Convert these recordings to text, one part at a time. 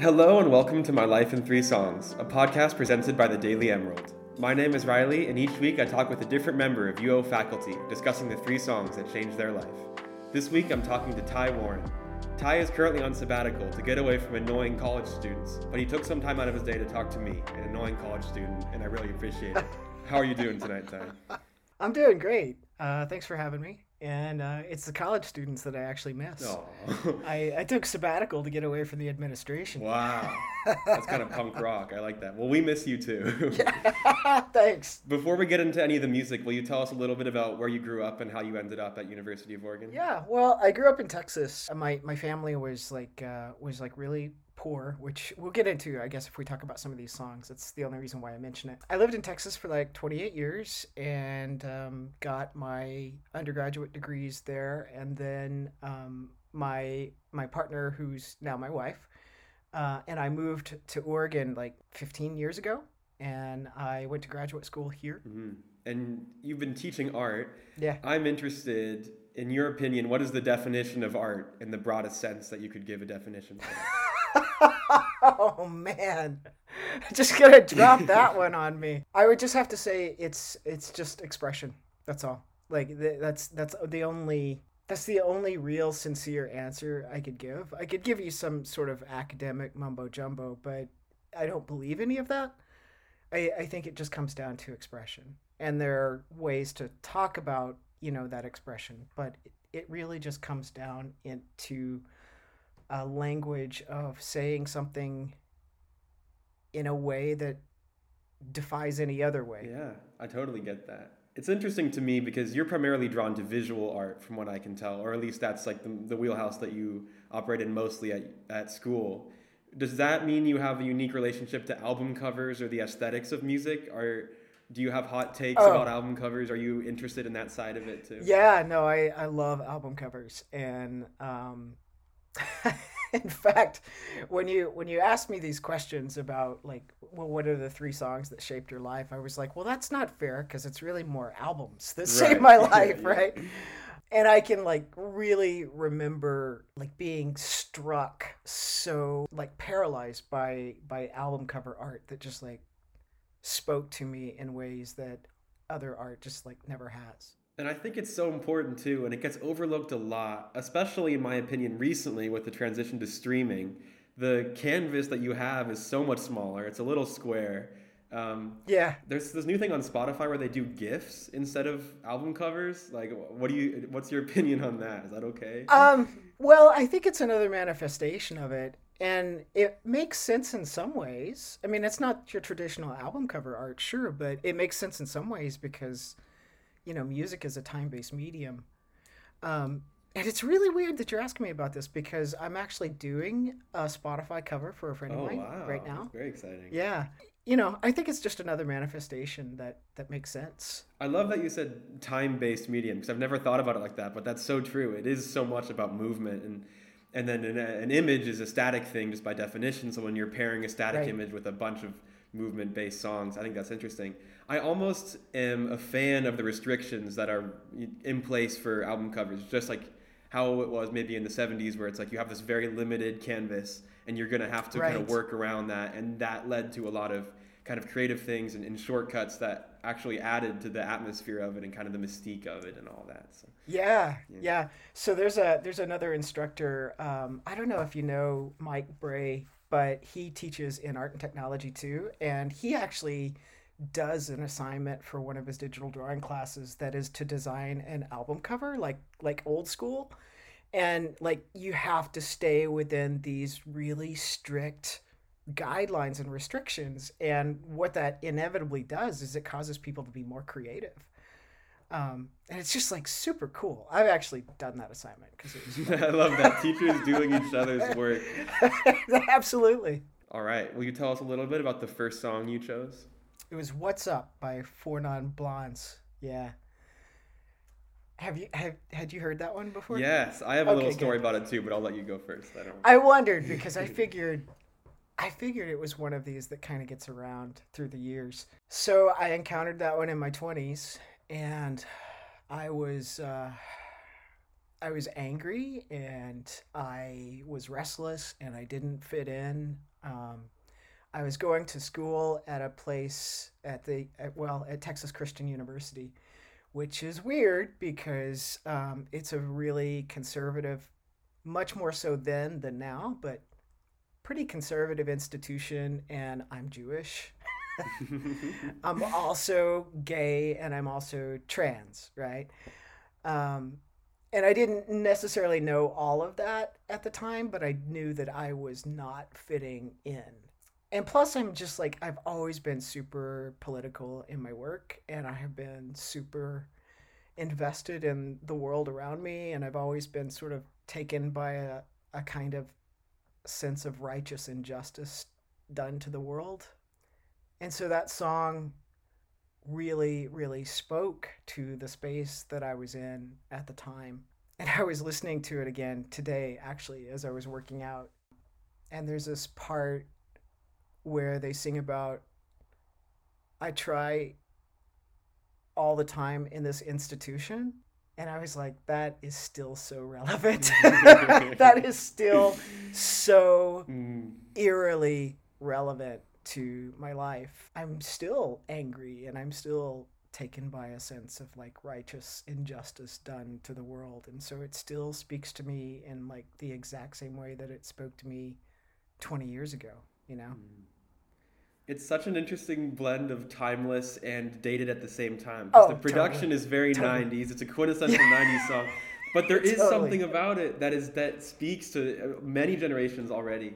Hello and welcome to My Life in Three Songs, a podcast presented by the Daily Emerald. My name is Riley, and each week I talk with a different member of UO faculty discussing the three songs that changed their life. This week I'm talking to Ty Warren. Ty is currently on sabbatical to get away from annoying college students, but he took some time out of his day to talk to me, an annoying college student, and I really appreciate it. How are you doing tonight, Ty? I'm doing great. Uh, thanks for having me and uh, it's the college students that I actually miss. I, I took sabbatical to get away from the administration. Wow, that's kind of punk rock. I like that. Well, we miss you too. yeah. Thanks. Before we get into any of the music, will you tell us a little bit about where you grew up and how you ended up at University of Oregon? Yeah, well, I grew up in Texas. My my family was like uh, was like really poor, which we'll get into, I guess, if we talk about some of these songs. That's the only reason why I mention it. I lived in Texas for like 28 years and um, got my undergraduate degrees there, and then um, my my partner, who's now my wife, uh, and I moved to Oregon like 15 years ago, and I went to graduate school here. Mm-hmm. And you've been teaching art. Yeah. I'm interested in your opinion, what is the definition of art in the broadest sense that you could give a definition for? oh man. Just gonna drop that one on me. I would just have to say it's it's just expression. That's all. Like that's that's the only that's the only real sincere answer i could give. I could give you some sort of academic mumbo jumbo but i don't believe any of that. I i think it just comes down to expression. And there are ways to talk about you know that expression but it, it really just comes down into a language of saying something in a way that defies any other way. Yeah, I totally get that. It's interesting to me because you're primarily drawn to visual art, from what I can tell, or at least that's like the, the wheelhouse that you operate in mostly at, at school. Does that mean you have a unique relationship to album covers or the aesthetics of music? Or do you have hot takes oh. about album covers? Are you interested in that side of it too? Yeah, no, I, I love album covers. And um, in fact, when you when you asked me these questions about like, well, what are the three songs that shaped your life? I was like, well, that's not fair because it's really more albums that right. shaped my life, yeah. right? And I can like really remember like being struck so like paralyzed by by album cover art that just like spoke to me in ways that other art just like never has. And I think it's so important too, and it gets overlooked a lot, especially in my opinion recently with the transition to streaming. The canvas that you have is so much smaller. It's a little square. Um, yeah. There's this new thing on Spotify where they do GIFs instead of album covers. Like, what do you? What's your opinion on that? Is that okay? Um. Well, I think it's another manifestation of it, and it makes sense in some ways. I mean, it's not your traditional album cover art, sure, but it makes sense in some ways because you know, music is a time based medium. Um, and it's really weird that you're asking me about this because I'm actually doing a Spotify cover for a friend oh, of mine wow. right now. That's very exciting. Yeah. You know, I think it's just another manifestation that that makes sense. I love that you said time-based medium because I've never thought about it like that, but that's so true. It is so much about movement and and then an, an image is a static thing just by definition. So when you're pairing a static right. image with a bunch of movement-based songs, I think that's interesting. I almost am a fan of the restrictions that are in place for album covers, just like how it was maybe in the 70s, where it's like you have this very limited canvas and you're going to have to right. kind of work around that. And that led to a lot of kind of creative things and, and, shortcuts that actually added to the atmosphere of it and kind of the mystique of it and all that. So, yeah, yeah. yeah. So there's a there's another instructor. Um, I don't know if you know Mike Bray, but he teaches in art and technology too, and he actually does an assignment for one of his digital drawing classes that is to design an album cover like like old school. And like you have to stay within these really strict guidelines and restrictions and what that inevitably does is it causes people to be more creative um, and it's just like super cool i've actually done that assignment because it was i love that teachers doing each other's work absolutely all right will you tell us a little bit about the first song you chose it was "What's Up" by Four Non Blondes. Yeah. Have you have had you heard that one before? Yes, I have a okay, little story good. about it too, but I'll let you go first. I don't. I wondered because I figured, I figured it was one of these that kind of gets around through the years. So I encountered that one in my twenties, and I was. Uh, I was angry and I was restless and I didn't fit in Um, I was going to school at a place at the at, well at Texas Christian University, which is weird because um, it's a really conservative, much more so then than now, but pretty conservative institution, and I'm Jewish. I'm also gay and I'm also trans, right? Um, and I didn't necessarily know all of that at the time, but I knew that I was not fitting in. And plus, I'm just like, I've always been super political in my work, and I have been super invested in the world around me, and I've always been sort of taken by a, a kind of sense of righteous injustice done to the world. And so that song really, really spoke to the space that I was in at the time. And I was listening to it again today, actually, as I was working out. And there's this part where they sing about, I try all the time in this institution. And I was like, that is still so relevant. that is still so mm. eerily relevant to my life, I'm still angry and I'm still taken by a sense of like righteous injustice done to the world. And so it still speaks to me in like the exact same way that it spoke to me 20 years ago, you know? Hmm. It's such an interesting blend of timeless and dated at the same time. Oh, the production totally. is very totally. 90s. It's a quintessential 90s song. But there is totally. something about it that is that speaks to uh, many generations already.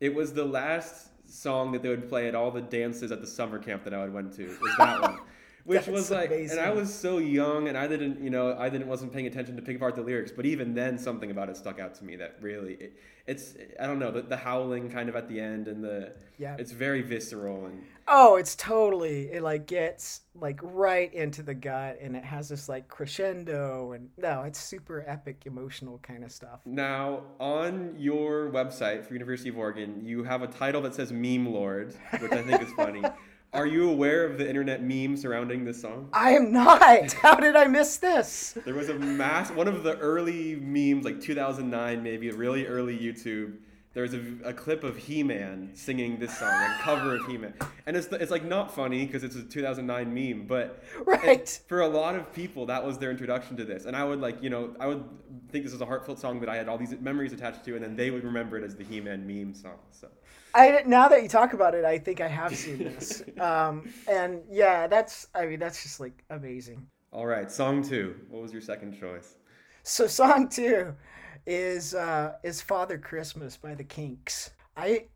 It was the last song that they would play at all the dances at the summer camp that I would went to was that one. Which was like, amazing. and I was so young, and I didn't, you know, I didn't wasn't paying attention to pick apart the lyrics. But even then, something about it stuck out to me that really, it, it's, I don't know, the, the howling kind of at the end, and the, yeah, it's very visceral and. Oh, it's totally it like gets like right into the gut, and it has this like crescendo, and no, it's super epic, emotional kind of stuff. Now, on your website for University of Oregon, you have a title that says "Meme Lord," which I think is funny. Are you aware of the internet meme surrounding this song? I am not. How did I miss this? There was a mass one of the early memes, like 2009, maybe a really early YouTube. There's a, a clip of He-Man singing this song, a cover of He-Man, and it's it's like not funny because it's a 2009 meme, but right for a lot of people that was their introduction to this, and I would like you know I would think this was a heartfelt song that I had all these memories attached to, and then they would remember it as the He-Man meme song. So I now that you talk about it, I think I have seen this. um, and yeah, that's I mean that's just like amazing. All right, song two. What was your second choice? So song two is uh, is Father Christmas by the Kinks. I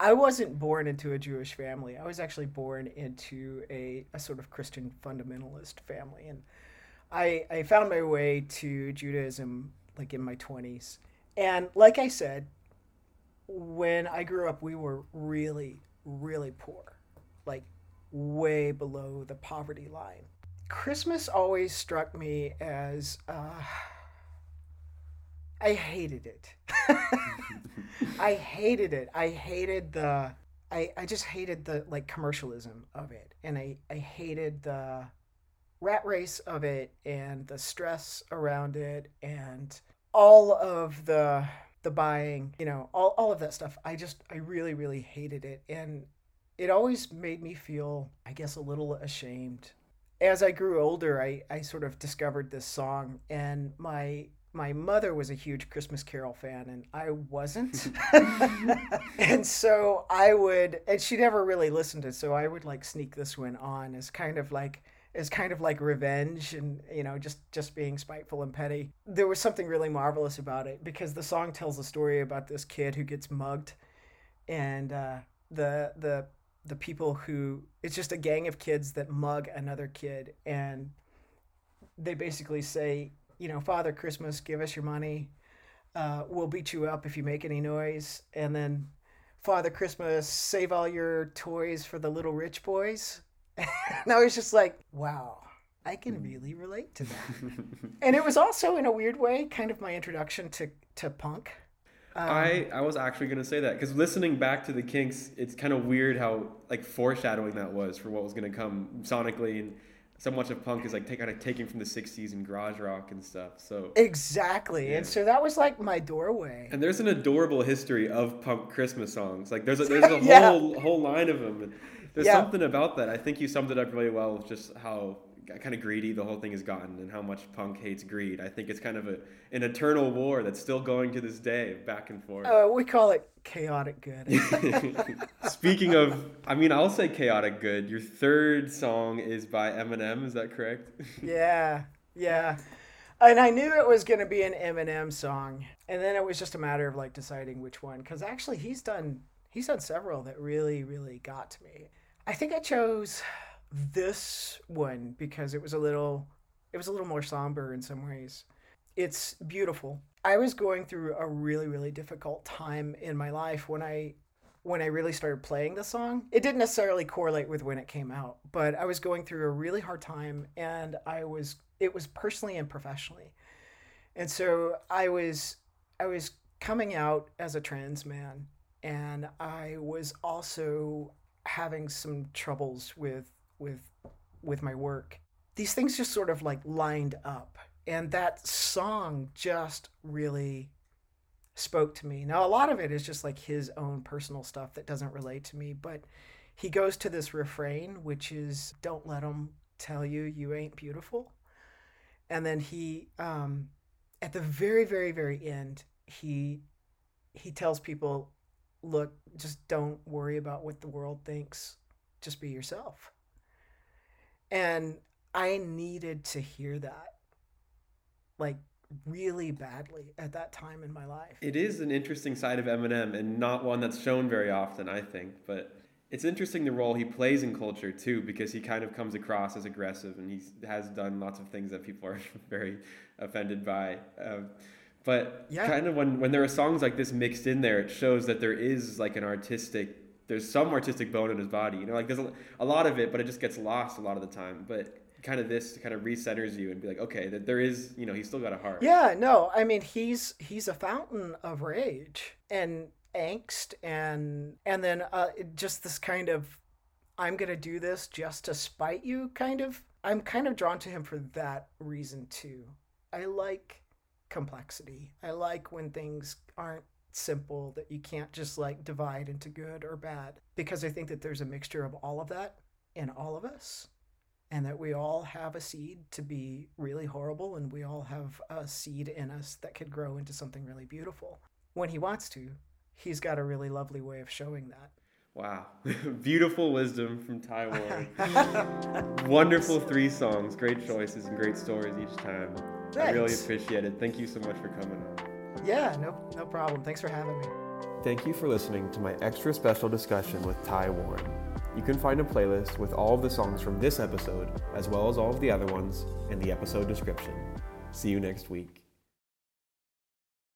I wasn't born into a Jewish family. I was actually born into a, a sort of Christian fundamentalist family, and I I found my way to Judaism like in my twenties. And like I said, when I grew up, we were really, really poor, like way below the poverty line. Christmas always struck me as uh, I hated it. I hated it. I hated the I, I just hated the like commercialism of it and I, I hated the rat race of it and the stress around it and all of the the buying, you know, all, all of that stuff. I just, I really, really hated it. And it always made me feel, I guess, a little ashamed. As I grew older, I, I sort of discovered this song, and my my mother was a huge Christmas Carol fan, and I wasn't. and so I would, and she never really listened to it, so I would like sneak this one on as kind of like as kind of like revenge and you know just just being spiteful and petty there was something really marvelous about it because the song tells a story about this kid who gets mugged and uh, the the the people who it's just a gang of kids that mug another kid and they basically say you know father christmas give us your money uh, we'll beat you up if you make any noise and then father christmas save all your toys for the little rich boys and I was just like, wow, I can hmm. really relate to that. and it was also, in a weird way, kind of my introduction to, to punk. Um, I, I was actually going to say that because listening back to the Kinks, it's kind of weird how like foreshadowing that was for what was going to come sonically. And so much of punk is like take, kind of taking from the 60s and garage rock and stuff so exactly yeah. and so that was like my doorway and there's an adorable history of punk christmas songs like there's a, there's a yeah. whole whole line of them there's yeah. something about that i think you summed it up really well just how kind of greedy the whole thing has gotten and how much punk hates greed. I think it's kind of a an eternal war that's still going to this day, back and forth. Uh, we call it chaotic good. Speaking of, I mean, I'll say chaotic good. Your third song is by Eminem. Is that correct? yeah, yeah. And I knew it was going to be an Eminem song, and then it was just a matter of like deciding which one. Because actually, he's done he's done several that really, really got to me. I think I chose this one because it was a little it was a little more somber in some ways. It's beautiful. I was going through a really really difficult time in my life when I when I really started playing the song. It didn't necessarily correlate with when it came out, but I was going through a really hard time and I was it was personally and professionally. And so I was I was coming out as a trans man and I was also having some troubles with with with my work. These things just sort of like lined up. And that song just really spoke to me. Now a lot of it is just like his own personal stuff that doesn't relate to me but he goes to this refrain which is don't let them tell you you ain't beautiful. And then he um at the very very very end he he tells people look just don't worry about what the world thinks. Just be yourself and I needed to hear that like really badly at that time in my life. It is an interesting side of Eminem and not one that's shown very often, I think, but it's interesting the role he plays in culture too because he kind of comes across as aggressive and he has done lots of things that people are very offended by. Um, but yeah. kind of when, when there are songs like this mixed in there, it shows that there is like an artistic there's some artistic bone in his body. You know, like there's a, a lot of it, but it just gets lost a lot of the time. But kind of this kind of recenters you and be like, okay, that there is, you know, he's still got a heart. Yeah, no, I mean he's he's a fountain of rage and angst and and then uh, just this kind of I'm gonna do this just to spite you kind of. I'm kind of drawn to him for that reason too. I like complexity. I like when things aren't simple that you can't just like divide into good or bad because I think that there's a mixture of all of that in all of us and that we all have a seed to be really horrible and we all have a seed in us that could grow into something really beautiful. When he wants to, he's got a really lovely way of showing that. Wow. Beautiful wisdom from Ty Warren. Wonderful three songs, great choices, and great stories each time. Thanks. I really appreciate it. Thank you so much for coming on. Yeah, no, no problem. Thanks for having me. Thank you for listening to my extra special discussion with Ty Warren. You can find a playlist with all of the songs from this episode, as well as all of the other ones, in the episode description. See you next week.